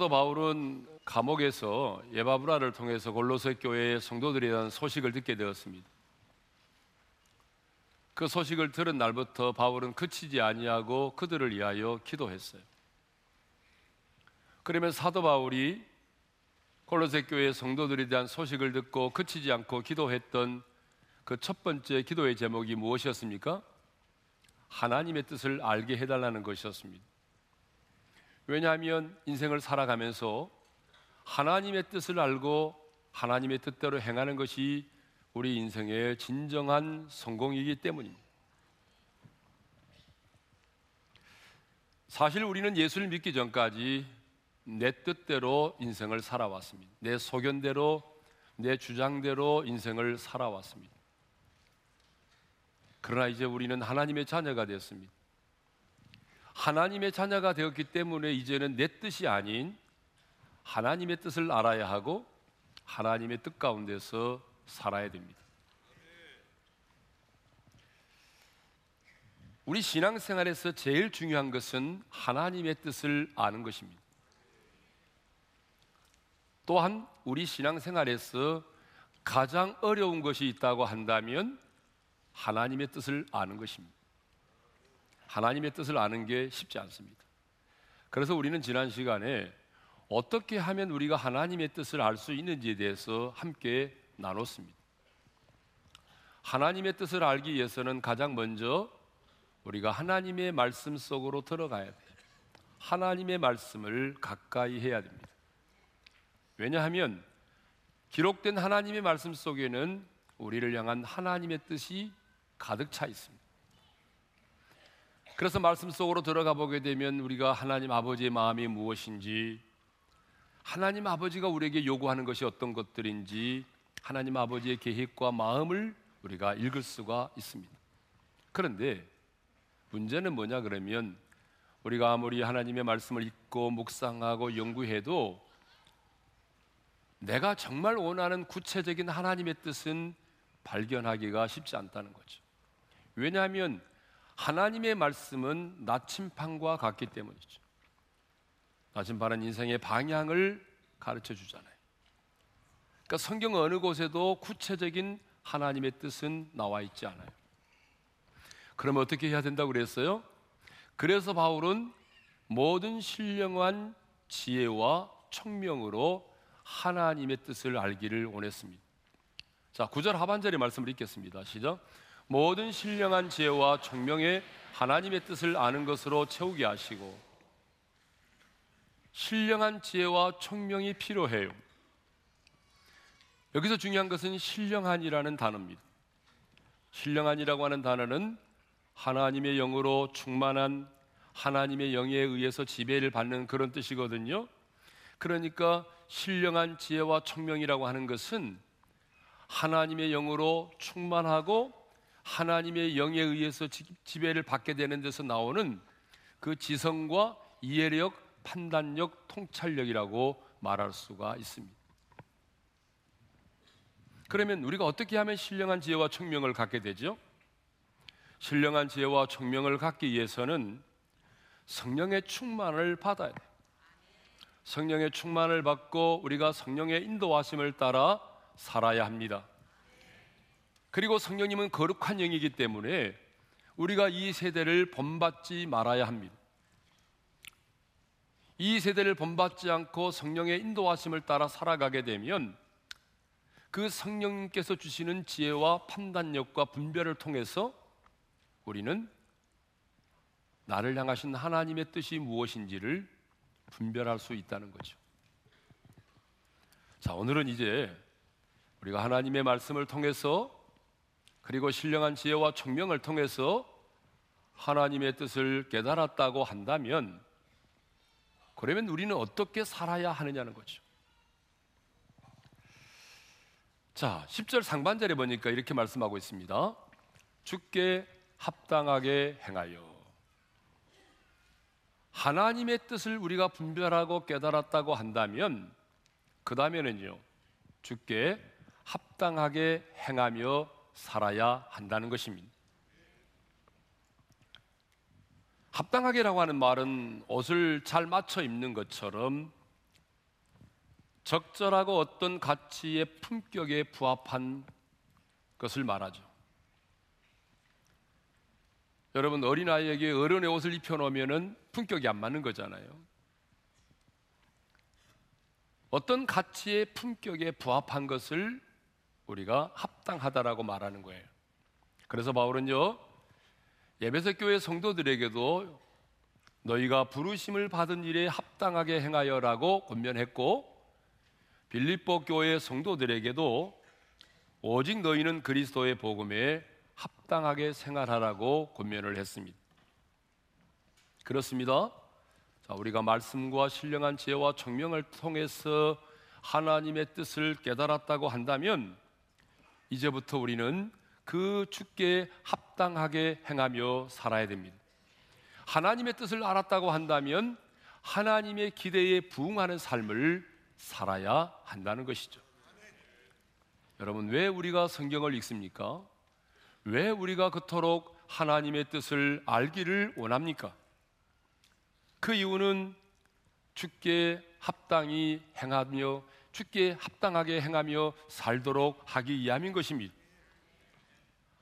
사도 바울은 감옥에서 예바브라를 통해서 골로새 교회의 성도들에 대한 소식을 듣게 되었습니다. 그 소식을 들은 날부터 바울은 그치지 아니하고 그들을 위하여 기도했어요. 그러면 사도 바울이 골로새 교회 성도들에 대한 소식을 듣고 그치지 않고 기도했던 그 첫 번째 기도의 제목이 무엇이었습니까? 하나님의 뜻을 알게 해달라는 것이었습니다. 왜냐하면 인생을 살아가면서 하나님의 뜻을 알고 하나님의 뜻대로 행하는 것이 우리 인생의 진정한 성공이기 때문입니다. 사실 우리는 예수를 믿기 전까지 내 뜻대로 인생을 살아왔습니다. 내 소견대로, 내 주장대로 인생을 살아왔습니다. 그러나 이제 우리는 하나님의 자녀가 되었습니다. 하나님의 자녀가 되었기 때문에 이제는 내 뜻이 아닌 하나님의 뜻을 알아야 하고 하나님의 뜻 가운데서 살아야 됩니다. 우리 신앙생활에서 제일 중요한 것은 하나님의 뜻을 아는 것입니다. 또한 우리 신앙생활에서 가장 어려운 것이 있다고 한다면 하나님의 뜻을 아는 것입니다. 하나님의 뜻을 아는 게 쉽지 않습니다. 그래서 우리는 지난 시간에 어떻게 하면 우리가 하나님의 뜻을 알 수 있는지에 대해서 함께 나눴습니다. 하나님의 뜻을 알기 위해서는 가장 먼저 우리가 하나님의 말씀 속으로 들어가야 돼요. 하나님의 말씀을 가까이 해야 됩니다. 왜냐하면 기록된 하나님의 말씀 속에는 우리를 향한 하나님의 뜻이 가득 차 있습니다. 그래서 말씀 속으로 들어가 보게 되면 우리가 하나님 아버지의 마음이 무엇인지, 하나님 아버지가 우리에게 요구하는 것이 어떤 것들인지, 하나님 아버지의 계획과 마음을 우리가 읽을 수가 있습니다. 그런데 문제는 뭐냐 그러면 우리가 아무리 하나님의 말씀을 읽고 묵상하고 연구해도 내가 정말 원하는 구체적인 하나님의 뜻은 발견하기가 쉽지 않다는 거죠. 왜냐하면 하나님의 말씀은 나침판과 같기 때문이죠. 나침판은 인생의 방향을 가르쳐 주잖아요. 그러니까 성경 어느 곳에도 구체적인 하나님의 뜻은 나와 있지 않아요. 그러면 어떻게 해야 된다고 그랬어요? 그래서 바울은 모든 신령한 지혜와 청명으로 하나님의 뜻을 알기를 원했습니다. 자, 9절 하반절의 말씀을 읽겠습니다. 시작. 모든 신령한 지혜와 청명의 하나님의 뜻을 아는 것으로 채우게 하시고 신령한 지혜와 청명이 필요해요. 여기서 중요한 것은 신령한이라는 단어입니다. 신령한이라고 하는 단어는 하나님의 영으로 충만한 하나님의 영에 의해서 지배를 받는 그런 뜻이거든요. 그러니까 신령한 지혜와 청명이라고 하는 것은 하나님의 영으로 충만하고 하나님의 영에 의해서 지배를 받게 되는 데서 나오는 그 지성과 이해력, 판단력, 통찰력이라고 말할 수가 있습니다. 그러면 우리가 어떻게 하면 신령한 지혜와 청명을 갖게 되죠? 신령한 지혜와 청명을 갖기 위해서는 성령의 충만을 받아야 돼요. 성령의 충만을 받고 우리가 성령의 인도하심을 따라 살아야 합니다. 그리고 성령님은 거룩한 영이기 때문에 우리가 이 세대를 본받지 말아야 합니다. 이 세대를 본받지 않고 성령의 인도하심을 따라 살아가게 되면 그 성령님께서 주시는 지혜와 판단력과 분별을 통해서 우리는 나를 향하신 하나님의 뜻이 무엇인지를 분별할 수 있다는 거죠. 자, 오늘은 이제 우리가 하나님의 말씀을 통해서 그리고 신령한 지혜와 청명을 통해서 하나님의 뜻을 깨달았다고 한다면 그러면 우리는 어떻게 살아야 하느냐는 거죠. 자, 10절 상반절에 보니까 이렇게 말씀하고 있습니다. 주께 합당하게 행하여 하나님의 뜻을 우리가 분별하고 깨달았다고 한다면 그 다음에는요 주께 합당하게 행하며 살아야 한다는 것입니다. 합당하게라고 하는 말은 옷을 잘 맞춰 입는 것처럼 적절하고 어떤 가치의 품격에 부합한 것을 말하죠. 여러분 어린아이에게 어른의 옷을 입혀 놓으면 품격이 안 맞는 거잖아요. 어떤 가치의 품격에 부합한 것을 우리가 합 당하다라고 말하는 거예요. 그래서 바울은요, 예배석 교회 성도들에게도 너희가 부르심을 받은 일에 합당하게 행하여라고 권면했고, 빌립보 교회 성도들에게도 오직 너희는 그리스도의 복음에 합당하게 생활하라고 권면을 했습니다. 그렇습니다. 자, 우리가 말씀과 신령한 지혜와 청명을 통해서 하나님의 뜻을 깨달았다고 한다면 이제부터 우리는 그 주께 합당하게 행하며 살아야 됩니다. 하나님의 뜻을 알았다고 한다면 하나님의 기대에 부응하는 삶을 살아야 한다는 것이죠. 여러분, 왜 우리가 성경을 읽습니까? 왜 우리가 그토록 하나님의 뜻을 알기를 원합니까? 그 이유는 주께 합당히 행하며 주께 합당하게 행하며 살도록 하기 위함인 것입니다.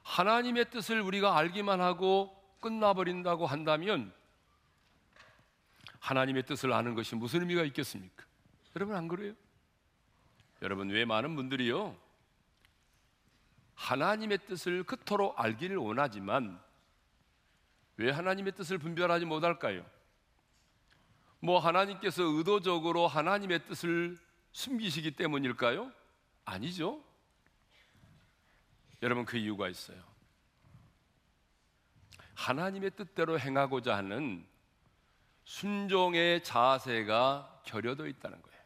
하나님의 뜻을 우리가 알기만 하고 끝나버린다고 한다면 하나님의 뜻을 아는 것이 무슨 의미가 있겠습니까? 여러분 안 그래요? 여러분 왜 많은 분들이요 하나님의 뜻을 그토록 알기를 원하지만 왜 하나님의 뜻을 분별하지 못할까요? 뭐 하나님께서 의도적으로 하나님의 뜻을 숨기시기 때문일까요? 아니죠. 여러분 그 이유가 있어요. 하나님의 뜻대로 행하고자 하는 순종의 자세가 결여되어 있다는 거예요.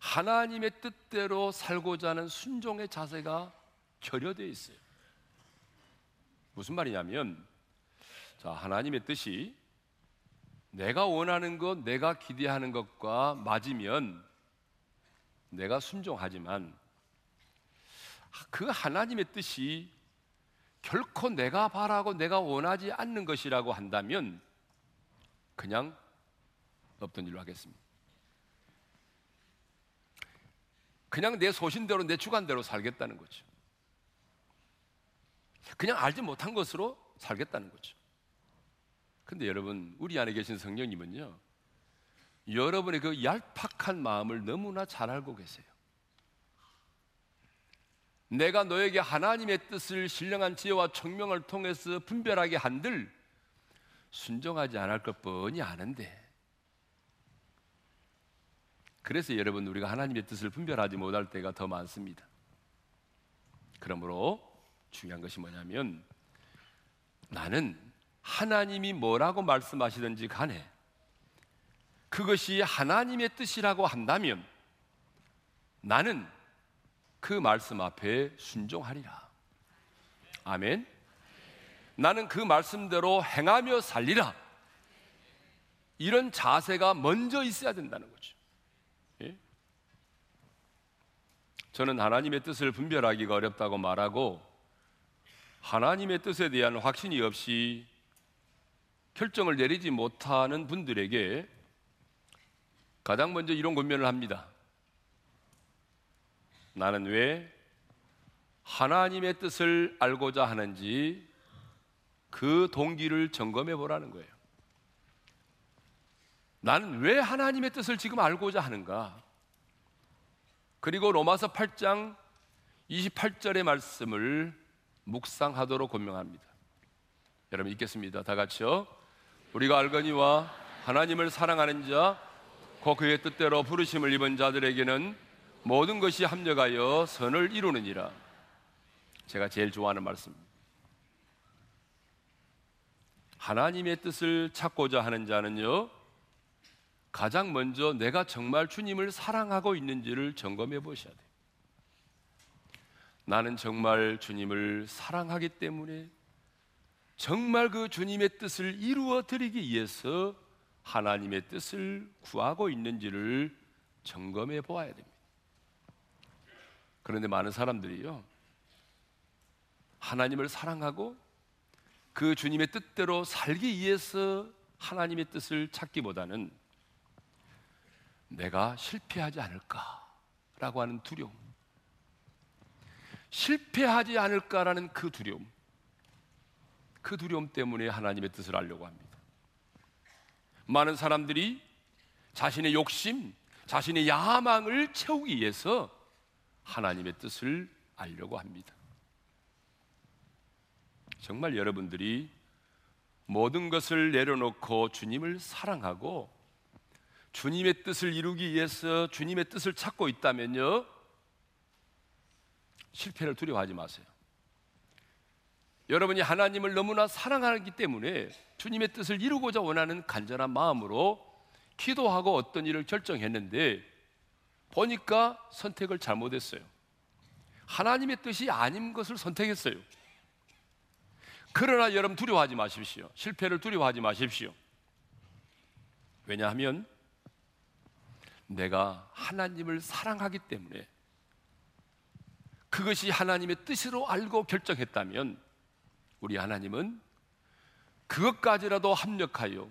하나님의 뜻대로 살고자 하는 순종의 자세가 결여되어 있어요. 무슨 말이냐면, 자, 하나님의 뜻이 내가 원하는 것, 내가 기대하는 것과 맞으면 내가 순종하지만 그 하나님의 뜻이 결코 내가 바라고 내가 원하지 않는 것이라고 한다면 그냥 없던 일로 하겠습니다. 그냥 내 소신대로 내 주관대로 살겠다는 거죠. 그냥 알지 못한 것으로 살겠다는 거죠. 근데 여러분, 우리 안에 계신 성령님은요, 여러분의 그 얄팍한 마음을 너무나 잘 알고 계세요. 내가 너에게 하나님의 뜻을 신령한 지혜와 청명을 통해서 분별하게 한들 순종하지 않을 것 뻔히 아는데 그래서 여러분 우리가 하나님의 뜻을 분별하지 못할 때가 더 많습니다. 그러므로 중요한 것이 뭐냐면 나는 하나님이 뭐라고 말씀하시든지 간에 그것이 하나님의 뜻이라고 한다면 나는 그 말씀 앞에 순종하리라. 아멘. 나는 그 말씀대로 행하며 살리라. 이런 자세가 먼저 있어야 된다는 거죠. 저는 하나님의 뜻을 분별하기가 어렵다고 말하고 하나님의 뜻에 대한 확신이 없이 결정을 내리지 못하는 분들에게 가장 먼저 이런 권면을 합니다. 나는 왜 하나님의 뜻을 알고자 하는지 그 동기를 점검해 보라는 거예요. 나는 왜 하나님의 뜻을 지금 알고자 하는가? 그리고 로마서 8장 28절의 말씀을 묵상하도록 권명합니다. 여러분 읽겠습니다. 다 같이요. 우리가 알거니와 하나님을 사랑하는 자, 곧 그의 뜻대로 부르심을 입은 자들에게는 모든 것이 합력하여 선을 이루느니라. 제가 제일 좋아하는 말씀입니다. 하나님의 뜻을 찾고자 하는 자는요, 가장 먼저 내가 정말 주님을 사랑하고 있는지를 점검해 보셔야 돼요. 나는 정말 주님을 사랑하기 때문에 정말 그 주님의 뜻을 이루어 드리기 위해서 하나님의 뜻을 구하고 있는지를 점검해 보아야 됩니다. 그런데 많은 사람들이요. 하나님을 사랑하고 그 주님의 뜻대로 살기 위해서 하나님의 뜻을 찾기보다는 내가 실패하지 않을까라고 하는 두려움. 실패하지 않을까라는 그 두려움. 그 두려움 때문에 하나님의 뜻을 알려고 합니다. 많은 사람들이 자신의 욕심, 자신의 야망을 채우기 위해서 하나님의 뜻을 알려고 합니다. 정말 여러분들이 모든 것을 내려놓고 주님을 사랑하고 주님의 뜻을 이루기 위해서 주님의 뜻을 찾고 있다면요. 실패를 두려워하지 마세요. 여러분이 하나님을 너무나 사랑하기 때문에 주님의 뜻을 이루고자 원하는 간절한 마음으로 기도하고 어떤 일을 결정했는데 보니까 선택을 잘못했어요. 하나님의 뜻이 아닌 것을 선택했어요. 그러나 여러분 두려워하지 마십시오. 실패를 두려워하지 마십시오. 왜냐하면 내가 하나님을 사랑하기 때문에 그것이 하나님의 뜻으로 알고 결정했다면 우리 하나님은 그것까지라도 합력하여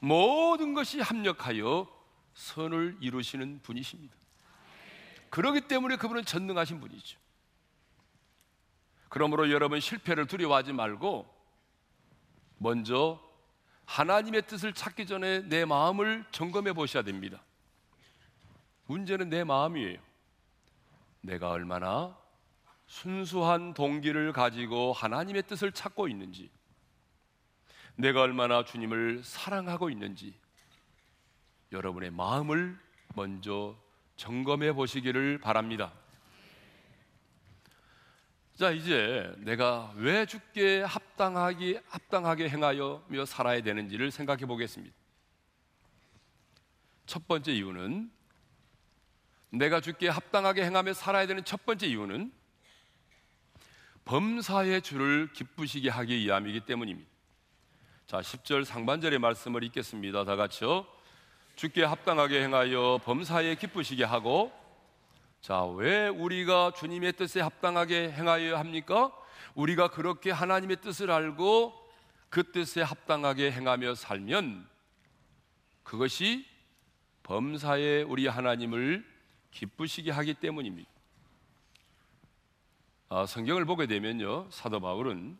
모든 것이 합력하여 선을 이루시는 분이십니다. 그러기 때문에 그분은 전능하신 분이죠. 그러므로 여러분 실패를 두려워하지 말고 먼저 하나님의 뜻을 찾기 전에 내 마음을 점검해 보셔야 됩니다. 문제는 내 마음이에요. 내가 얼마나 순수한 동기를 가지고 하나님의 뜻을 찾고 있는지, 내가 얼마나 주님을 사랑하고 있는지, 여러분의 마음을 먼저 점검해 보시기를 바랍니다. 자, 이제 내가 왜 죽게 합당하게, 합당하게 행하여며 살아야 되는지를 생각해 보겠습니다. 첫 번째 이유는 내가 죽게 합당하게 행하며 살아야 되는 첫 번째 이유는 범사의 주를 기쁘시게 하기 위함이기 때문입니다. 자, 10절 상반절의 말씀을 읽겠습니다. 다 같이요. 주께 합당하게 행하여 범사에 기쁘시게 하고 자, 왜 우리가 주님의 뜻에 합당하게 행하여야 합니까? 우리가 그렇게 하나님의 뜻을 알고 그 뜻에 합당하게 행하며 살면 그것이 범사에 우리 하나님을 기쁘시게 하기 때문입니다. 아, 성경을 보게 되면요, 사도 바울은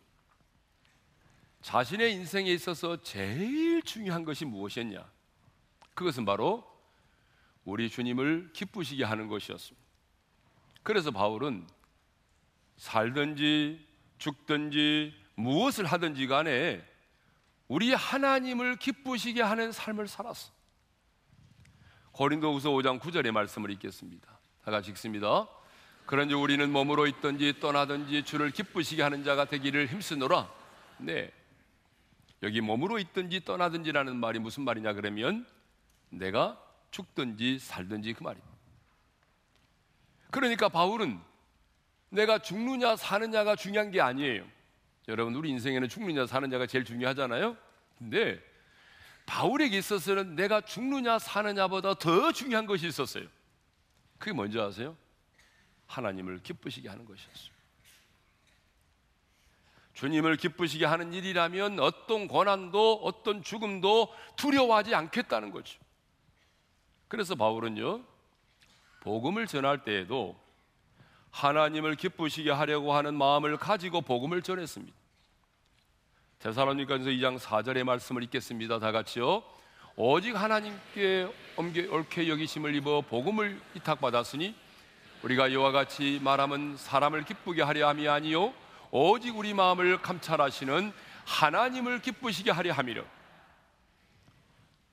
자신의 인생에 있어서 제일 중요한 것이 무엇이었냐? 그것은 바로 우리 주님을 기쁘시게 하는 것이었습니다. 그래서 바울은 살든지 죽든지 무엇을 하든지 간에 우리 하나님을 기쁘시게 하는 삶을 살았어. 고린도후서 5장 9절의 말씀을 읽겠습니다. 다 같이 읽습니다. 그런지 우리는 몸으로 있든지 떠나든지 주를 기쁘시게 하는 자가 되기를 힘쓰노라. 네. 여기 몸으로 있든지 떠나든지라는 말이 무슨 말이냐 그러면 내가 죽든지 살든지 그 말입니다. 그러니까 바울은 내가 죽느냐 사느냐가 중요한 게 아니에요. 여러분 우리 인생에는 죽느냐 사느냐가 제일 중요하잖아요. 근데 바울에게 있어서는 내가 죽느냐 사느냐보다 더 중요한 것이 있었어요. 그게 뭔지 아세요? 하나님을 기쁘시게 하는 것이었어요. 주님을 기쁘시게 하는 일이라면 어떤 고난도 어떤 죽음도 두려워하지 않겠다는 거죠. 그래서 바울은요, 복음을 전할 때에도 하나님을 기쁘시게 하려고 하는 마음을 가지고 복음을 전했습니다. 데살로니가서 2장 4절의 말씀을 읽겠습니다. 다 같이요. 오직 하나님께 옳게 여기심을 입어 복음을 위탁받았으니 우리가 이와 같이 말하면 사람을 기쁘게 하려 함이 아니요 오직 우리 마음을 감찰하시는 하나님을 기쁘시게 하려 함이려.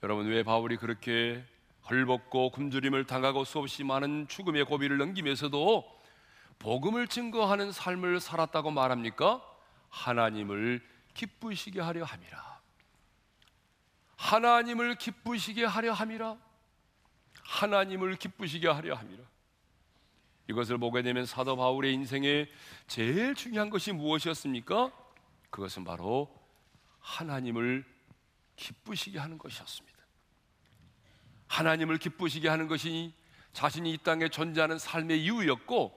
여러분 왜 바울이 그렇게 헐벗고 굶주림을 당하고 수없이 많은 죽음의 고비를 넘기면서도 복음을 증거하는 삶을 살았다고 말합니까? 하나님을 기쁘시게 하려 함이라. 하나님을 기쁘시게 하려 함이라. 하나님을 기쁘시게 하려 함이라. 이것을 보게 되면 사도 바울의 인생에 제일 중요한 것이 무엇이었습니까? 그것은 바로 하나님을 기쁘시게 하는 것이었습니다. 하나님을 기쁘시게 하는 것이 자신이 이 땅에 존재하는 삶의 이유였고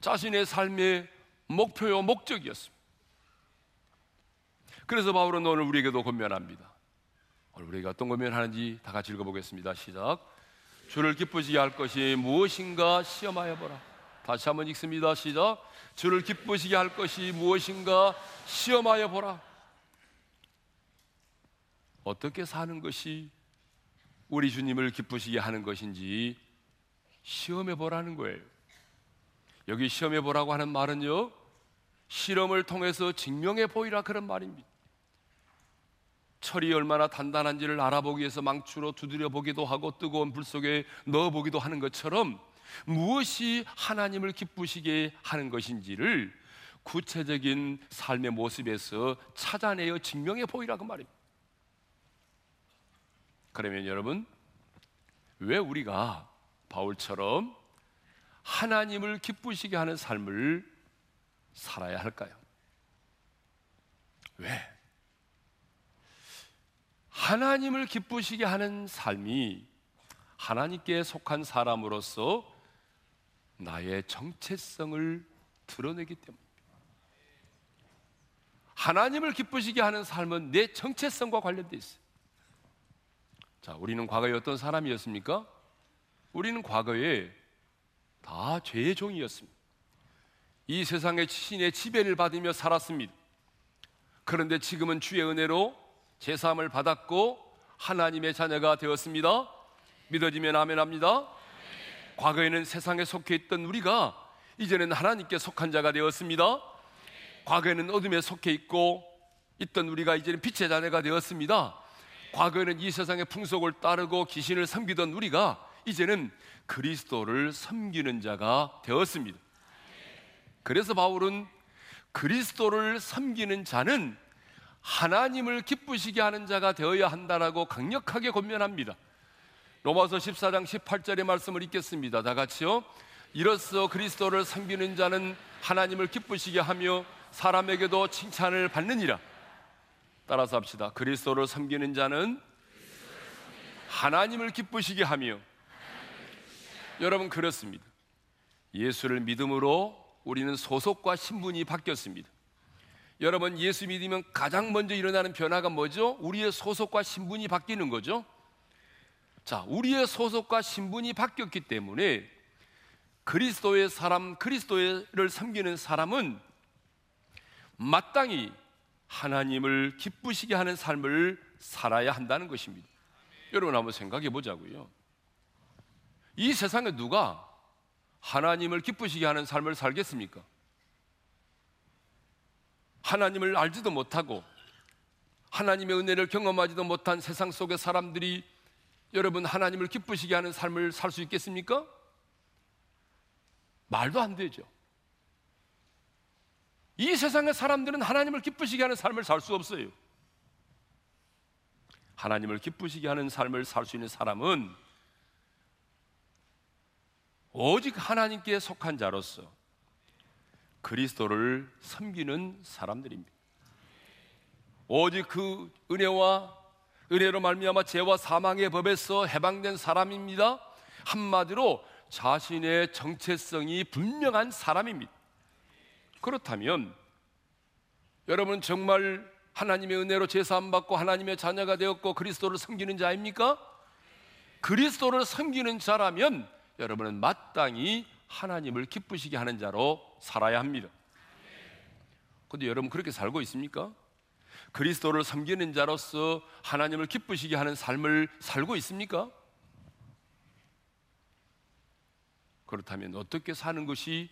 자신의 삶의 목표요 목적이었습니다. 그래서 바울은 오늘 우리에게도 권면합니다. 오늘 우리가 어떤 권면하는지 다 같이 읽어보겠습니다. 시작. 주를 기쁘시게 할 것이 무엇인가 시험하여 보라. 다시 한번 읽습니다. 시작. 주를 기쁘시게 할 것이 무엇인가 시험하여 보라. 어떻게 사는 것이 우리 주님을 기쁘시게 하는 것인지 시험해 보라는 거예요. 여기 시험해 보라고 하는 말은요, 실험을 통해서 증명해 보이라 그런 말입니다. 철이 얼마나 단단한지를 알아보기 위해서 망치로 두드려 보기도 하고 뜨거운 불 속에 넣어 보기도 하는 것처럼 무엇이 하나님을 기쁘시게 하는 것인지를 구체적인 삶의 모습에서 찾아내어 증명해 보이라고 말입니다. 그러면 여러분, 왜 우리가 바울처럼 하나님을 기쁘시게 하는 삶을 살아야 할까요? 왜? 하나님을 기쁘시게 하는 삶이 하나님께 속한 사람으로서 나의 정체성을 드러내기 때문입니다. 하나님을 기쁘시게 하는 삶은 내 정체성과 관련되어 있어요. 자, 우리는 과거에 어떤 사람이었습니까? 우리는 과거에 다 죄의 종이었습니다. 이 세상의 신의 지배를 받으며 살았습니다. 그런데 지금은 주의 은혜로 제사함을 받았고 하나님의 자녀가 되었습니다. 믿어지면 아멘합니다. 과거에는 세상에 속해 있던 우리가 이제는 하나님께 속한 자가 되었습니다. 과거에는 어둠에 속해 있고 있던 우리가 이제는 빛의 자녀가 되었습니다. 과거에는 이 세상의 풍속을 따르고 귀신을 섬기던 우리가 이제는 그리스도를 섬기는 자가 되었습니다. 그래서 바울은 그리스도를 섬기는 자는 하나님을 기쁘시게 하는 자가 되어야 한다라고 강력하게 권면합니다. 로마서 14장 18절의 말씀을 읽겠습니다. 다 같이요. 이로써 그리스도를 섬기는 자는 하나님을 기쁘시게 하며 사람에게도 칭찬을 받느니라. 따라서 합시다. 그리스도를 섬기는 자는 하나님을 기쁘시게 하며 여러분 그렇습니다. 예수를 믿음으로 우리는 소속과 신분이 바뀌었습니다. 여러분 예수 믿으면 가장 먼저 일어나는 변화가 뭐죠? 우리의 소속과 신분이 바뀌는 거죠. 자, 우리의 소속과 신분이 바뀌었기 때문에 그리스도의 사람, 그리스도를 섬기는 사람은 마땅히 하나님을 기쁘시게 하는 삶을 살아야 한다는 것입니다. 여러분 한번 생각해 보자고요. 이 세상에 누가 하나님을 기쁘시게 하는 삶을 살겠습니까? 하나님을 알지도 못하고 하나님의 은혜를 경험하지도 못한 세상 속의 사람들이 여러분 하나님을 기쁘시게 하는 삶을 살 수 있겠습니까? 말도 안 되죠. 이 세상의 사람들은 하나님을 기쁘시게 하는 삶을 살 수 없어요. 하나님을 기쁘시게 하는 삶을 살 수 있는 사람은 오직 하나님께 속한 자로서 그리스도를 섬기는 사람들입니다. 오직 그 은혜와 은혜로 말미암아 죄와 사망의 법에서 해방된 사람입니다. 한마디로 자신의 정체성이 분명한 사람입니다. 그렇다면 여러분 정말 하나님의 은혜로 제사함 받고 하나님의 자녀가 되었고 그리스도를 섬기는 자입니까? 그리스도를 섬기는 자라면 여러분은 마땅히 하나님을 기쁘시게 하는 자로 살아야 합니다. 근데 여러분 그렇게 살고 있습니까? 그리스도를 섬기는 자로서 하나님을 기쁘시게 하는 삶을 살고 있습니까? 그렇다면 어떻게 사는 것이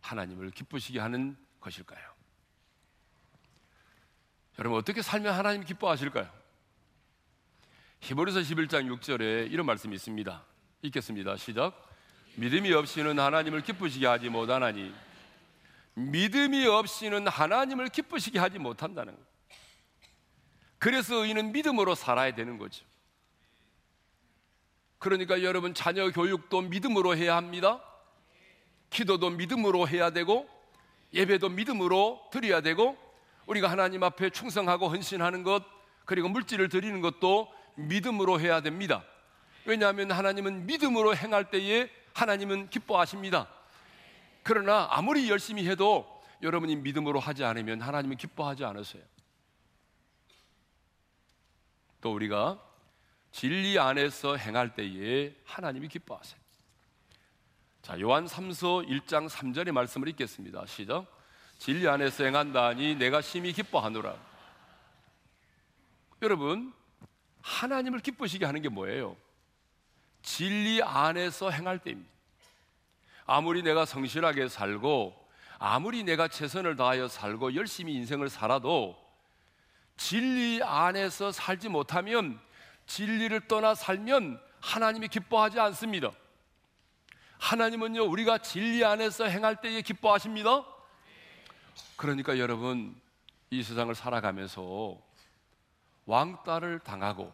하나님을 기쁘시게 하는 것일까요? 여러분 어떻게 살면 하나님 기뻐하실까요? 히브리서 11장 6절에 이런 말씀이 있습니다. 읽겠습니다. 시작. 믿음이 없이는 하나님을 기쁘시게 하지 못하나니 믿음이 없이는 하나님을 기쁘시게 하지 못한다는 것. 그래서 의인은 믿음으로 살아야 되는 거죠. 그러니까 여러분 자녀 교육도 믿음으로 해야 합니다. 기도도 믿음으로 해야 되고 예배도 믿음으로 드려야 되고 우리가 하나님 앞에 충성하고 헌신하는 것 그리고 물질을 드리는 것도 믿음으로 해야 됩니다. 왜냐하면 하나님은 믿음으로 행할 때에 하나님은 기뻐하십니다. 그러나 아무리 열심히 해도 여러분이 믿음으로 하지 않으면 하나님은 기뻐하지 않으세요. 또 우리가 진리 안에서 행할 때에 하나님이 기뻐하세요. 자, 요한 3서 1장 3절의 말씀을 읽겠습니다. 시작. 진리 안에서 행한다니 내가 심히 기뻐하노라. 여러분, 하나님을 기쁘시게 하는 게 뭐예요? 진리 안에서 행할 때입니다. 아무리 내가 성실하게 살고 아무리 내가 최선을 다하여 살고 열심히 인생을 살아도 진리 안에서 살지 못하면 진리를 떠나 살면 하나님이 기뻐하지 않습니다. 하나님은요, 우리가 진리 안에서 행할 때에 기뻐하십니다. 그러니까 여러분, 이 세상을 살아가면서 왕따를 당하고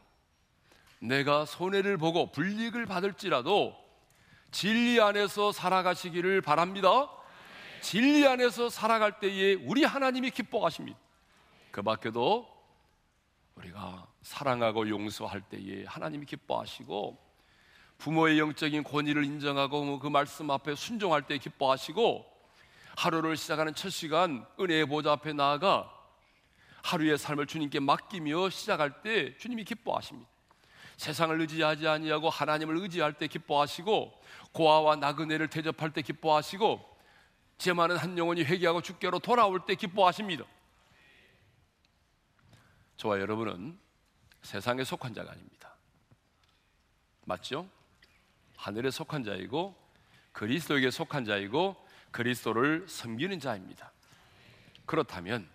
내가 손해를 보고 불이익을 받을지라도 진리 안에서 살아가시기를 바랍니다. 진리 안에서 살아갈 때에 우리 하나님이 기뻐하십니다. 그 밖에도 우리가 사랑하고 용서할 때에 하나님이 기뻐하시고 부모의 영적인 권위를 인정하고 그 말씀 앞에 순종할 때 기뻐하시고 하루를 시작하는 첫 시간 은혜의 보좌 앞에 나아가 하루의 삶을 주님께 맡기며 시작할 때 주님이 기뻐하십니다. 세상을 의지하지 아니하고 하나님을 의지할 때 기뻐하시고 고아와 나그네를 대접할 때 기뻐하시고 제 많은 한 영혼이 회개하고 주께로 돌아올 때 기뻐하십니다. 저와 여러분은 세상에 속한 자가 아닙니다. 맞죠? 하늘에 속한 자이고 그리스도에게 속한 자이고 그리스도를 섬기는 자입니다. 그렇다면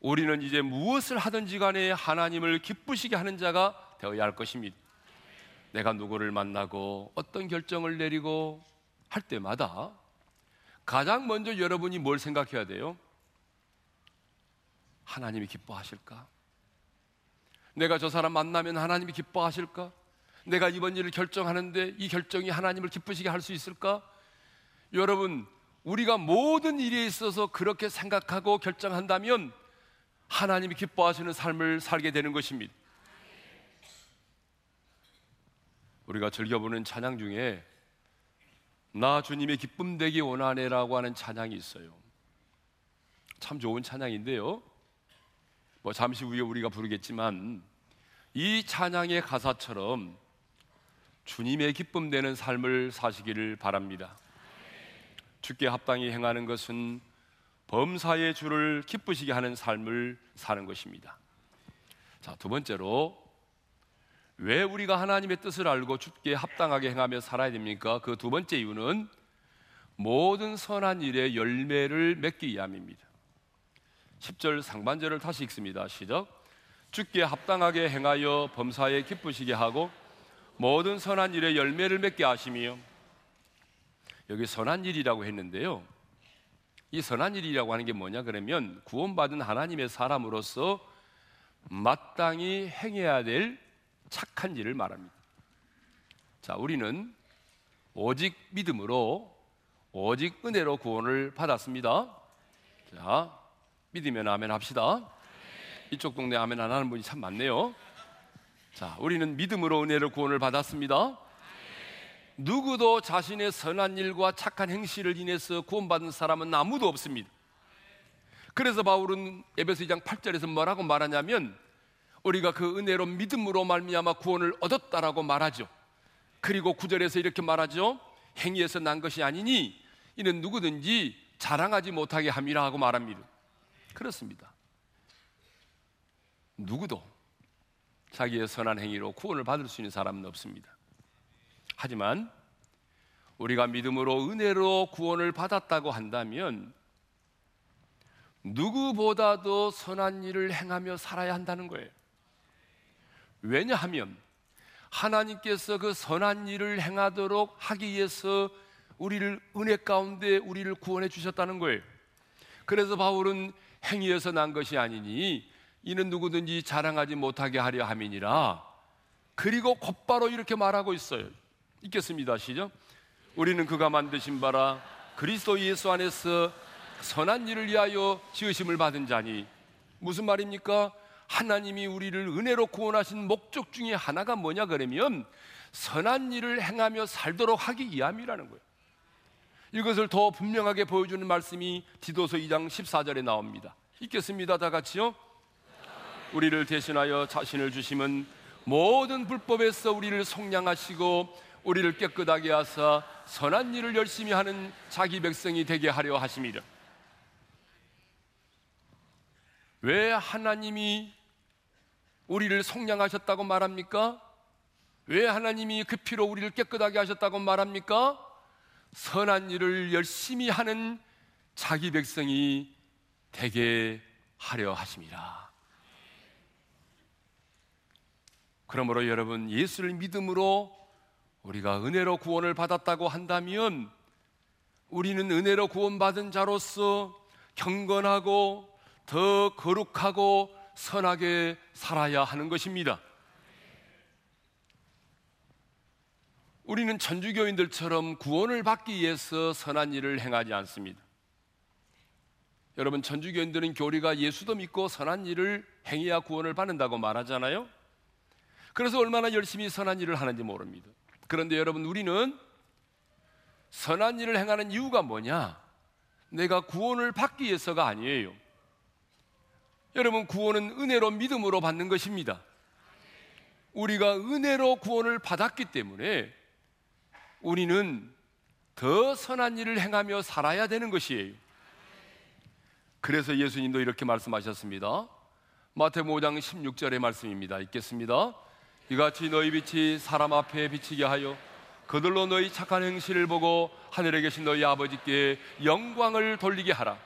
우리는 이제 무엇을 하든지 간에 하나님을 기쁘시게 하는 자가 되어야 할 것입니다. 내가 누구를 만나고 어떤 결정을 내리고 할 때마다 가장 먼저 여러분이 뭘 생각해야 돼요? 하나님이 기뻐하실까? 내가 저 사람 만나면 하나님이 기뻐하실까? 내가 이번 일을 결정하는데 이 결정이 하나님을 기쁘시게 할 수 있을까? 여러분, 우리가 모든 일에 있어서 그렇게 생각하고 결정한다면 하나님이 기뻐하시는 삶을 살게 되는 것입니다. 우리가 즐겨보는 찬양 중에 나 주님의 기쁨 되기 원하네라고 하는 찬양이 있어요. 참 좋은 찬양인데요. 뭐 잠시 후에 우리가 부르겠지만 이 찬양의 가사처럼 주님의 기쁨 되는 삶을 사시기를 바랍니다. 주께 합당히 행하는 것은 범사의 주를 기쁘시게 하는 삶을 사는 것입니다. 자, 두 번째로 왜 우리가 하나님의 뜻을 알고 주께 합당하게 행하며 살아야 됩니까? 그 두 번째 이유는 모든 선한 일의 열매를 맺기 위함입니다. 10절 상반절을 다시 읽습니다. 시작. 주께 합당하게 행하여 범사에 기쁘시게 하고 모든 선한 일의 열매를 맺게 하시며 여기 선한 일이라고 했는데요. 이 선한 일이라고 하는 게 뭐냐 그러면 구원받은 하나님의 사람으로서 마땅히 행해야 될 착한 일을 말합니다. 자, 우리는 오직 믿음으로 오직 은혜로 구원을 받았습니다. 자, 믿으면 아멘 합시다. 이쪽 동네 아멘 안 하는 분이 참 많네요. 자, 우리는 믿음으로 은혜로 구원을 받았습니다. 누구도 자신의 선한 일과 착한 행실을 인해서 구원받은 사람은 아무도 없습니다. 그래서 바울은 에베소 2장 8절에서 뭐라고 말하냐면 우리가 그 은혜로 믿음으로 말미암아 구원을 얻었다라고 말하죠. 그리고 구절에서 이렇게 말하죠. 행위에서 난 것이 아니니 이는 누구든지 자랑하지 못하게 함이라 하고 말합니다. 그렇습니다. 누구도 자기의 선한 행위로 구원을 받을 수 있는 사람은 없습니다. 하지만 우리가 믿음으로 은혜로 구원을 받았다고 한다면 누구보다도 선한 일을 행하며 살아야 한다는 거예요. 왜냐하면 하나님께서 그 선한 일을 행하도록 하기 위해서 우리를 은혜 가운데 우리를 구원해 주셨다는 거예요. 그래서 바울은 행위에서 난 것이 아니니 이는 누구든지 자랑하지 못하게 하려 함이니라. 그리고 곧바로 이렇게 말하고 있어요. 읽겠습니다. 시죠? 우리는 그가 만드신 바라 그리스도 예수 안에서 선한 일을 위하여 지으심을 받은 자니 무슨 말입니까? 하나님이 우리를 은혜로 구원하신 목적 중에 하나가 뭐냐 그러면 선한 일을 행하며 살도록 하기 위함이라는 거예요. 이것을 더 분명하게 보여주는 말씀이 디도서 2장 14절에 나옵니다. 읽겠습니다. 다 같이요. 우리를 대신하여 자신을 주심은 모든 불법에서 우리를 속량하시고 우리를 깨끗하게 하사 선한 일을 열심히 하는 자기 백성이 되게 하려 하심이라. 왜 하나님이 우리를 속량하셨다고 말합니까? 왜 하나님이 그 피로 우리를 깨끗하게 하셨다고 말합니까? 선한 일을 열심히 하는 자기 백성이 되게 하려 하심이라. 그러므로 여러분 예수를 믿음으로 우리가 은혜로 구원을 받았다고 한다면 우리는 은혜로 구원받은 자로서 경건하고 더 거룩하고 선하게 살아야 하는 것입니다. 우리는 천주교인들처럼 구원을 받기 위해서 선한 일을 행하지 않습니다. 여러분, 천주교인들은 교리가 예수도 믿고 선한 일을 행해야 구원을 받는다고 말하잖아요. 그래서 얼마나 열심히 선한 일을 하는지 모릅니다. 그런데 여러분, 우리는 선한 일을 행하는 이유가 뭐냐? 내가 구원을 받기 위해서가 아니에요. 여러분, 구원은 은혜로 믿음으로 받는 것입니다. 우리가 은혜로 구원을 받았기 때문에 우리는 더 선한 일을 행하며 살아야 되는 것이에요. 그래서 예수님도 이렇게 말씀하셨습니다. 마태복음 5장 16절의 말씀입니다. 읽겠습니다. 이같이 너희 빛이 사람 앞에 비치게 하여 그들로 너희 착한 행실을 보고 하늘에 계신 너희 아버지께 영광을 돌리게 하라.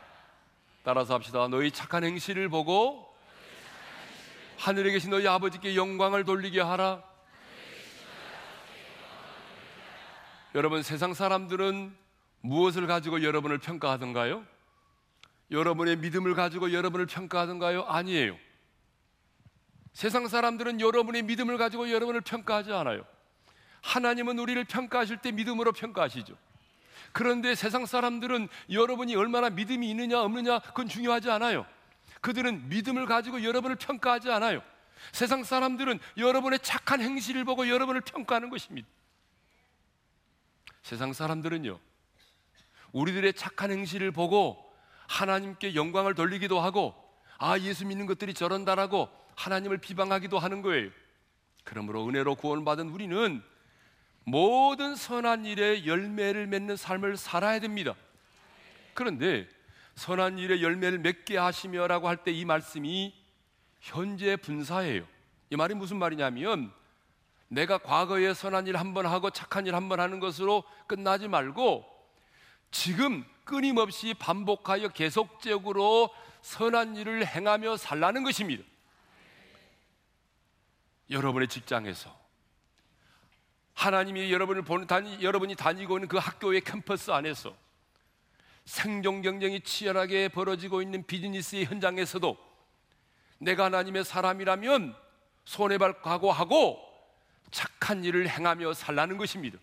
따라서 합시다. 너희 착한 행실을 보고 하늘에 계신 너희 아버지께 영광을 돌리게 하라. 여러분 세상 사람들은 무엇을 가지고 여러분을 평가하던가요? 여러분의 믿음을 가지고 여러분을 평가하던가요? 아니에요. 세상 사람들은 여러분의 믿음을 가지고 여러분을 평가하지 않아요. 하나님은 우리를 평가하실 때 믿음으로 평가하시죠. 그런데 세상 사람들은 여러분이 얼마나 믿음이 있느냐 없느냐 그건 중요하지 않아요. 그들은 믿음을 가지고 여러분을 평가하지 않아요. 세상 사람들은 여러분의 착한 행실을 보고 여러분을 평가하는 것입니다. 세상 사람들은요, 우리들의 착한 행실을 보고 하나님께 영광을 돌리기도 하고, 아, 예수 믿는 것들이 저런다라고 하나님을 비방하기도 하는 거예요. 그러므로 은혜로 구원받은 우리는 모든 선한 일에 열매를 맺는 삶을 살아야 됩니다. 그런데 선한 일에 열매를 맺게 하시며라고 할 때 이 말씀이 현재 분사예요. 이 말이 무슨 말이냐면 내가 과거에 선한 일 한 번 하고 착한 일 한 번 하는 것으로 끝나지 말고 지금 끊임없이 반복하여 계속적으로 선한 일을 행하며 살라는 것입니다. 여러분의 직장에서 하나님이 여러분을 보는 다니, 여러분이 다니고 있는 그 학교의 캠퍼스 안에서 생존 경쟁이 치열하게 벌어지고 있는 비즈니스의 현장에서도 내가 하나님의 사람이라면 손해발 각오하고 착한 일을 행하며 살라는 것입니다.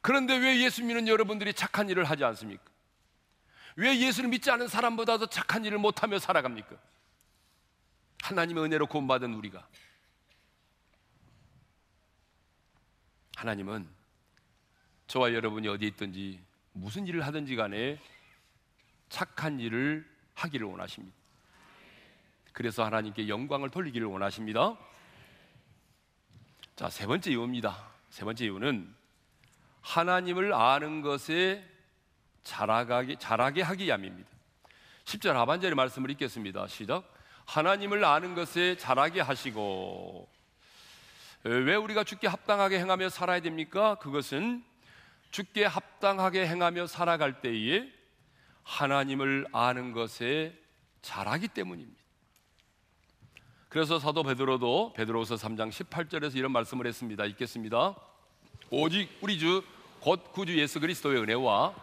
그런데 왜 예수 믿는 여러분들이 착한 일을 하지 않습니까? 왜 예수를 믿지 않은 사람보다도 착한 일을 못하며 살아갑니까? 하나님의 은혜로 구원받은 우리가 하나님은 저와 여러분이 어디 있든지 무슨 일을 하든지 간에 착한 일을 하기를 원하십니다. 그래서 하나님께 영광을 돌리기를 원하십니다. 자, 세 번째 이유입니다. 세 번째 이유는 하나님을 아는 것에 자라게, 자라게 하기 위함입니다. 10절 하반절의 말씀을 읽겠습니다. 시작. 하나님을 아는 것에 자라게 하시고 왜 우리가 주께 합당하게 행하며 살아야 됩니까? 그것은 주께 합당하게 행하며 살아갈 때에 하나님을 아는 것에 자라기 때문입니다. 그래서 사도 베드로도 베드로서 3장 18절에서 이런 말씀을 했습니다. 읽겠습니다. 오직 우리 주 곧 구주 예수 그리스도의 은혜와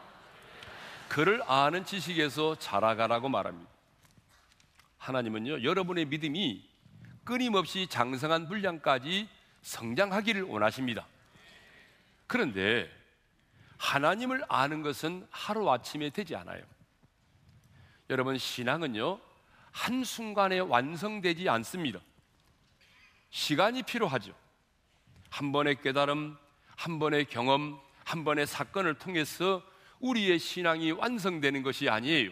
그를 아는 지식에서 자라가라고 말합니다. 하나님은요, 여러분의 믿음이 끊임없이 장성한 분량까지 성장하기를 원하십니다. 그런데 하나님을 아는 것은 하루아침에 되지 않아요. 여러분, 신앙은요, 한순간에 완성되지 않습니다. 시간이 필요하죠. 한 번의 깨달음, 한 번의 경험, 한 번의 사건을 통해서 우리의 신앙이 완성되는 것이 아니에요.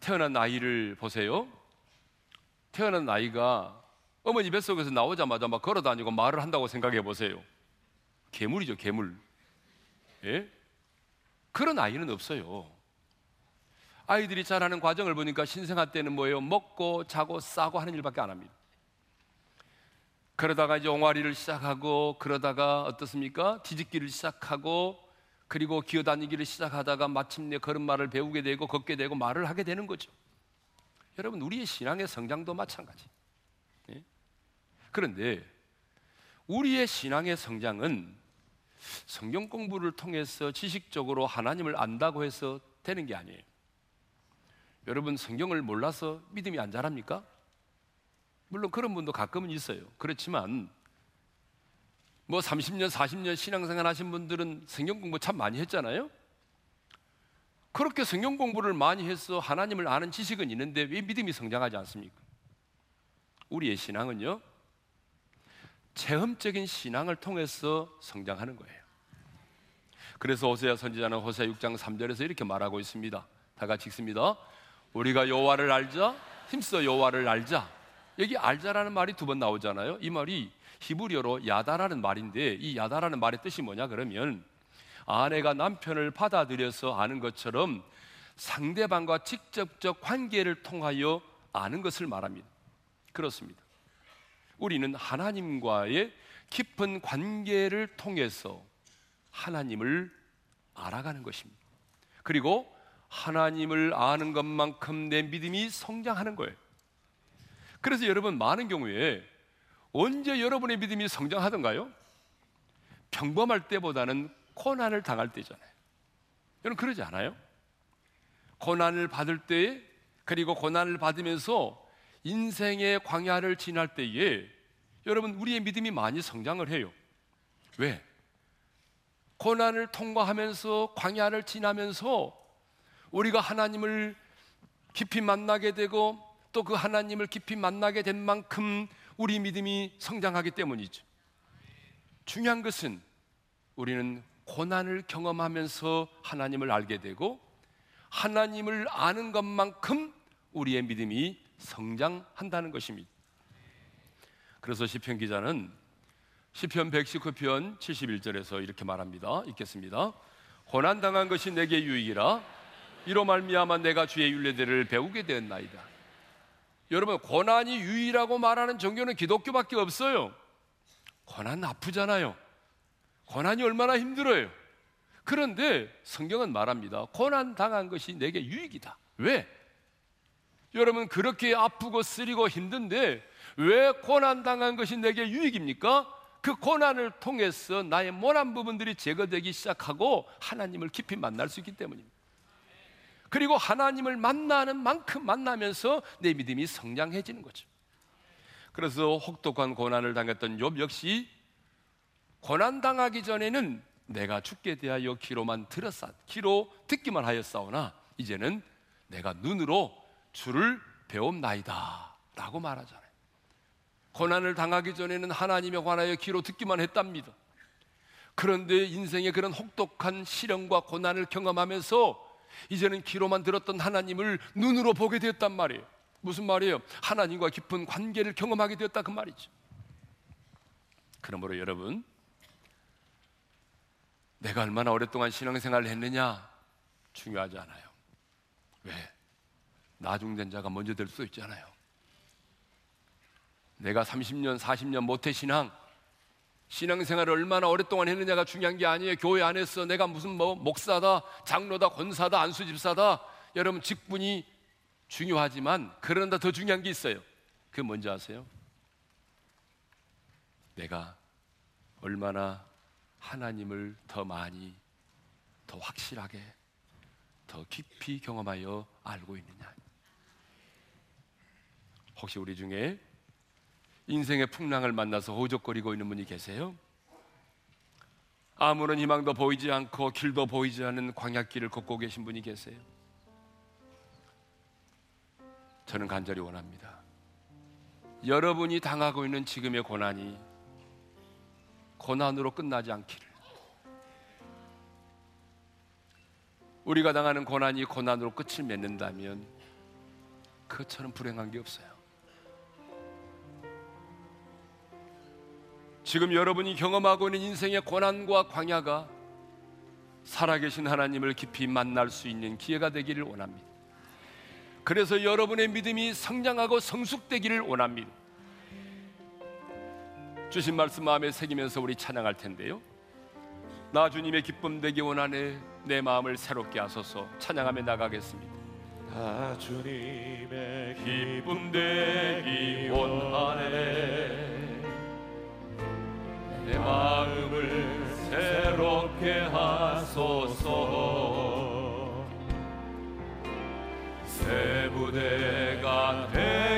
태어난 아이를 보세요. 태어난 나이가 어머니 뱃속에서 나오자마자 막 걸어 다니고 말을 한다고 생각해 보세요. 괴물이죠, 괴물. 예? 그런 아이는 없어요. 아이들이 자라는 과정을 보니까 신생아 때는 뭐예요? 먹고 자고 싸고 하는 일밖에 안 합니다. 그러다가 이제 옹알이를 시작하고 그러다가 어떻습니까? 뒤집기를 시작하고 그리고 기어다니기를 시작하다가 마침내 걸음마를 배우게 되고 걷게 되고 말을 하게 되는 거죠. 여러분 우리의 신앙의 성장도 마찬가지. 예? 그런데 우리의 신앙의 성장은 성경 공부를 통해서 지식적으로 하나님을 안다고 해서 되는 게 아니에요. 여러분 성경을 몰라서 믿음이 안 자랍니까? 물론 그런 분도 가끔은 있어요. 그렇지만 뭐 30년, 40년 신앙생활 하신 분들은 성경 공부 참 많이 했잖아요. 그렇게 성경 공부를 많이 해서 하나님을 아는 지식은 있는데 왜 믿음이 성장하지 않습니까? 우리의 신앙은요, 체험적인 신앙을 통해서 성장하는 거예요. 그래서 호세아 선지자는 호세아 6장 3절에서 이렇게 말하고 있습니다. 다 같이 읽습니다. 우리가 여호와를 알자, 힘써 여호와를 알자. 여기 알자라는 말이 두 번 나오잖아요. 이 말이 히브리어로 야다라는 말인데 이 야다라는 말의 뜻이 뭐냐 그러면 아내가 남편을 받아들여서 아는 것처럼 상대방과 직접적 관계를 통하여 아는 것을 말합니다. 그렇습니다. 우리는 하나님과의 깊은 관계를 통해서 하나님을 알아가는 것입니다. 그리고 하나님을 아는 것만큼 내 믿음이 성장하는 거예요. 그래서 여러분 많은 경우에 언제 여러분의 믿음이 성장하던가요? 평범할 때보다는 고난을 당할 때잖아요. 여러분 그러지 않아요? 고난을 받을 때 그리고 고난을 받으면서 인생의 광야를 지날 때에 여러분 우리의 믿음이 많이 성장을 해요. 왜? 고난을 통과하면서 광야를 지나면서 우리가 하나님을 깊이 만나게 되고 또 그 하나님을 깊이 만나게 된 만큼 우리 믿음이 성장하기 때문이죠. 중요한 것은 우리는 고난을 경험하면서 하나님을 알게 되고 하나님을 아는 것만큼 우리의 믿음이 성장한다는 것입니다. 그래서 시편 기자는 시편 119편 71절에서 이렇게 말합니다. 읽겠습니다. 고난 당한 것이 내게 유익이라 이로 말미암아 내가 주의 윤례들을 배우게 되었나이다. 여러분 고난이 유익이라고 말하는 종교는 기독교밖에 없어요. 고난 아프잖아요. 고난이 얼마나 힘들어요. 그런데 성경은 말합니다. 고난 당한 것이 내게 유익이다. 왜? 여러분 그렇게 아프고 쓰리고 힘든데 왜 고난 당한 것이 내게 유익입니까? 그 고난을 통해서 나의 모난 부분들이 제거되기 시작하고 하나님을 깊이 만날 수 있기 때문입니다. 그리고 하나님을 만나는 만큼 만나면서 내 믿음이 성장해지는 거죠. 그래서 혹독한 고난을 당했던 욥 역시 고난 당하기 전에는 내가 죽게 대하여 귀로만 들었사 귀로 듣기만 하였사오나 이제는 내가 눈으로 주를 배움나이다 라고 말하잖아요. 고난을 당하기 전에는 하나님에 관하여 귀로 듣기만 했답니다. 그런데 인생의 그런 혹독한 시련과 고난을 경험하면서 이제는 귀로만 들었던 하나님을 눈으로 보게 되었단 말이에요. 무슨 말이에요? 하나님과 깊은 관계를 경험하게 되었다 그 말이죠. 그러므로 여러분, 내가 얼마나 오랫동안 신앙생활을 했느냐 중요하지 않아요. 왜? 나중된 자가 먼저 될수 있잖아요. 내가 30년, 40년 모태 신앙, 신앙생활을 얼마나 오랫동안 했느냐가 중요한 게 아니에요. 교회 안에서 내가 무슨 뭐 목사다, 장로다, 권사다, 안수집사다, 여러분 직분이 중요하지만 그런다 더 중요한 게 있어요. 그 뭔지 아세요? 내가 얼마나 하나님을 더 많이, 더 확실하게, 더 깊이 경험하여 알고 있느냐. 혹시 우리 중에 인생의 풍랑을 만나서 호적거리고 있는 분이 계세요? 아무런 희망도 보이지 않고 길도 보이지 않는 광약길을 걷고 계신 분이 계세요? 저는 간절히 원합니다. 여러분이 당하고 있는 지금의 고난이 고난으로 끝나지 않기를. 우리가 당하는 고난이 고난으로 끝을 맺는다면 그처럼 불행한 게 없어요. 지금 여러분이 경험하고 있는 인생의 고난과 광야가 살아계신 하나님을 깊이 만날 수 있는 기회가 되기를 원합니다. 그래서 여러분의 믿음이 성장하고 성숙되기를 원합니다. 주신 말씀 마음에 새기면서 우리 찬양할 텐데요. 나 주님의 기쁨 되기 원하네 내 마음을 새롭게 하소서 찬양하며 나가겠습니다. 나 주님의 기쁨 되기 원하네 내 마음을 새롭게 하소서. 새 부대가 되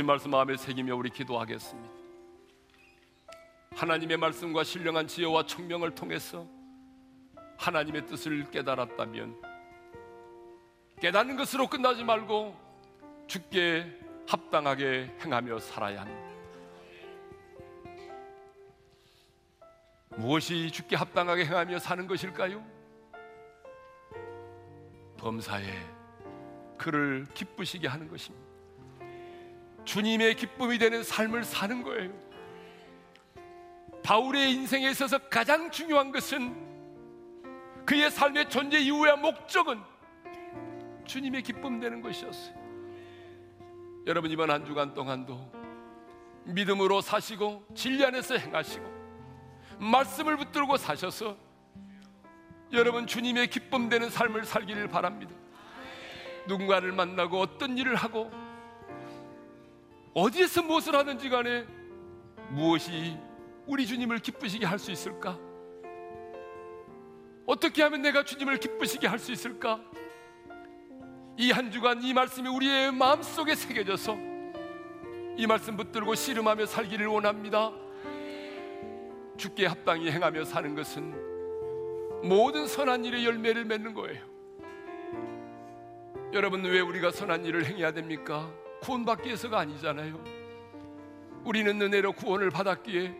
주신 말씀 마음에 새기며 우리 기도하겠습니다 하나님의 말씀과 신령한 지혜와 청명을 통해서 하나님의 뜻을 깨달았다면 깨닫는 것으로 끝나지 말고 주께 합당하게 행하며 살아야 합니다. 무엇이 주께 합당하게 행하며 사는 것일까요? 범사에 그를 기쁘시게 하는 것입니다. 주님의 기쁨이 되는 삶을 사는 거예요. 바울의 인생에 있어서 가장 중요한 것은 그의 삶의 존재 이유와 목적은 주님의 기쁨 되는 것이었어요. 여러분 이번 한 주간 동안도 믿음으로 사시고 진리 안에서 행하시고 말씀을 붙들고 사셔서 여러분 주님의 기쁨 되는 삶을 살기를 바랍니다. 누군가를 만나고 어떤 일을 하고 어디에서 무엇을 하든지 간에 무엇이 우리 주님을 기쁘시게 할 수 있을까? 어떻게 하면 내가 주님을 기쁘시게 할 수 있을까? 이 한 주간 이 말씀이 우리의 마음속에 새겨져서 이 말씀 붙들고 씨름하며 살기를 원합니다. 주께 합당히 행하며 사는 것은 모든 선한 일의 열매를 맺는 거예요. 여러분 왜 우리가 선한 일을 행해야 됩니까? 구원받기 위해서가 아니잖아요. 우리는 은혜로 구원을 받았기에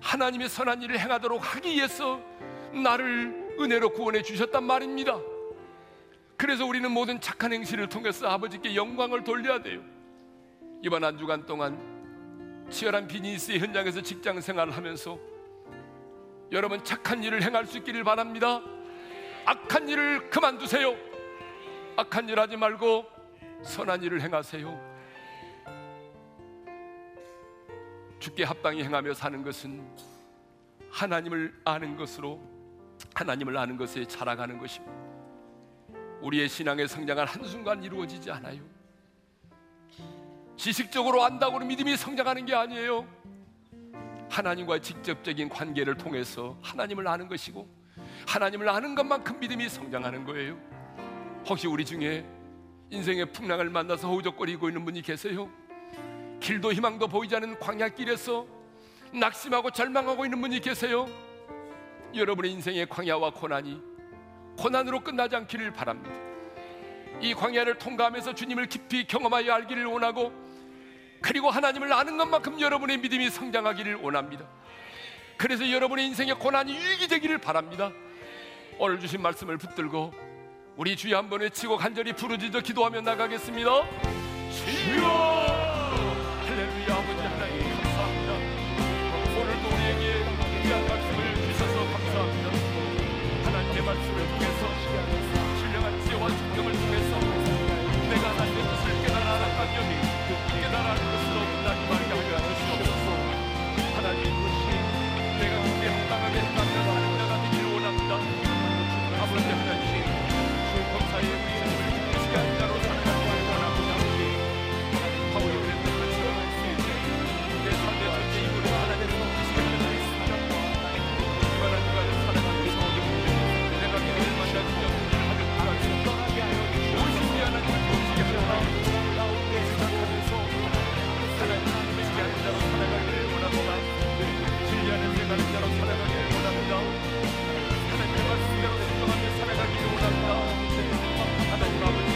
하나님의 선한 일을 행하도록 하기 위해서 나를 은혜로 구원해 주셨단 말입니다. 그래서 우리는 모든 착한 행실을 통해서 아버지께 영광을 돌려야 돼요. 이번 한 주간 동안 치열한 비즈니스의 현장에서 직장 생활을 하면서 여러분 착한 일을 행할 수 있기를 바랍니다. 악한 일을 그만두세요. 악한 일 하지 말고 선한 일을 행하세요. 주께 합당히 행하며 사는 것은 하나님을 아는 것으로 하나님을 아는 것에 자라가는 것입니다. 우리의 신앙의 성장은 한순간 이루어지지 않아요. 지식적으로 안다고 믿음이 성장하는 게 아니에요. 하나님과의 직접적인 관계를 통해서 하나님을 아는 것이고 하나님을 아는 것만큼 믿음이 성장하는 거예요. 혹시 우리 중에 인생의 풍랑을 만나서 허우적거리고 있는 분이 계세요? 길도 희망도 보이지 않는 광야길에서 낙심하고 절망하고 있는 분이 계세요? 여러분의 인생의 광야와 고난이 고난으로 끝나지 않기를 바랍니다. 이 광야를 통과하면서 주님을 깊이 경험하여 알기를 원하고 그리고 하나님을 아는 것만큼 여러분의 믿음이 성장하기를 원합니다. 그래서 여러분의 인생의 고난이 유익이 되기를 바랍니다. 오늘 주신 말씀을 붙들고 우리 주여 한번 외치고 간절히 부르짖어 기도하며 나가겠습니다. 주여 할렐루야 아버지 하나님 감사합니다. 오늘도 우리에게 귀한 말씀을 주셔서 감사합니다. 하나님의 말씀을 통해서 신령한 지혜와 성경을 통해서 내가 하나님의 뜻을 깨달아 알았다면 깨달아 아는 것으로 끝나지 말게 하여 주시옵소서. 하나님 내가 그게 합당하게 사는 자가 되기를 원합니다. 아버지 하나님 살아가기를 원합니다. 진리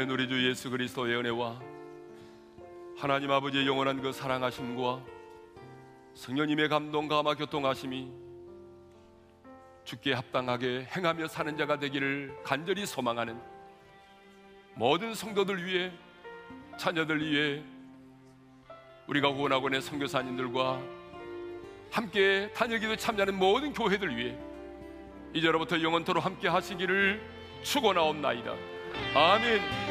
이제는 우리 주 예수 그리스도의 은혜와 하나님 아버지의 영원한 그 사랑하심과 성령님의 감동 감화 교통하심이 주께 합당하게 행하며 사는 자가 되기를 간절히 소망하는 모든 성도들 위해 자녀들 위해 우리가 원하고의 선교사님들과 함께 다니기도 참여하는 모든 교회들 위해 이제로부터 영원토록 함께 하시기를 축원하옵나이다. 아멘.